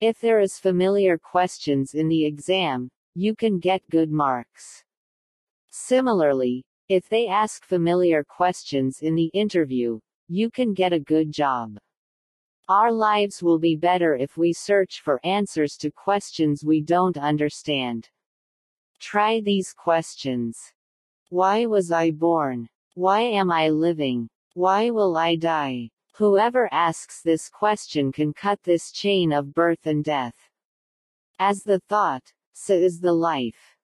If there is familiar questions in the exam, you can get good marks. Similarly, if they ask familiar questions in the interview, you can get a good job. Our lives will be better if we search for answers to questions we don't understand. Try these questions. Why was I born? Why am I living? Why will I die? Whoever asks this question can cut this chain of birth and death. As the thought, so is the life.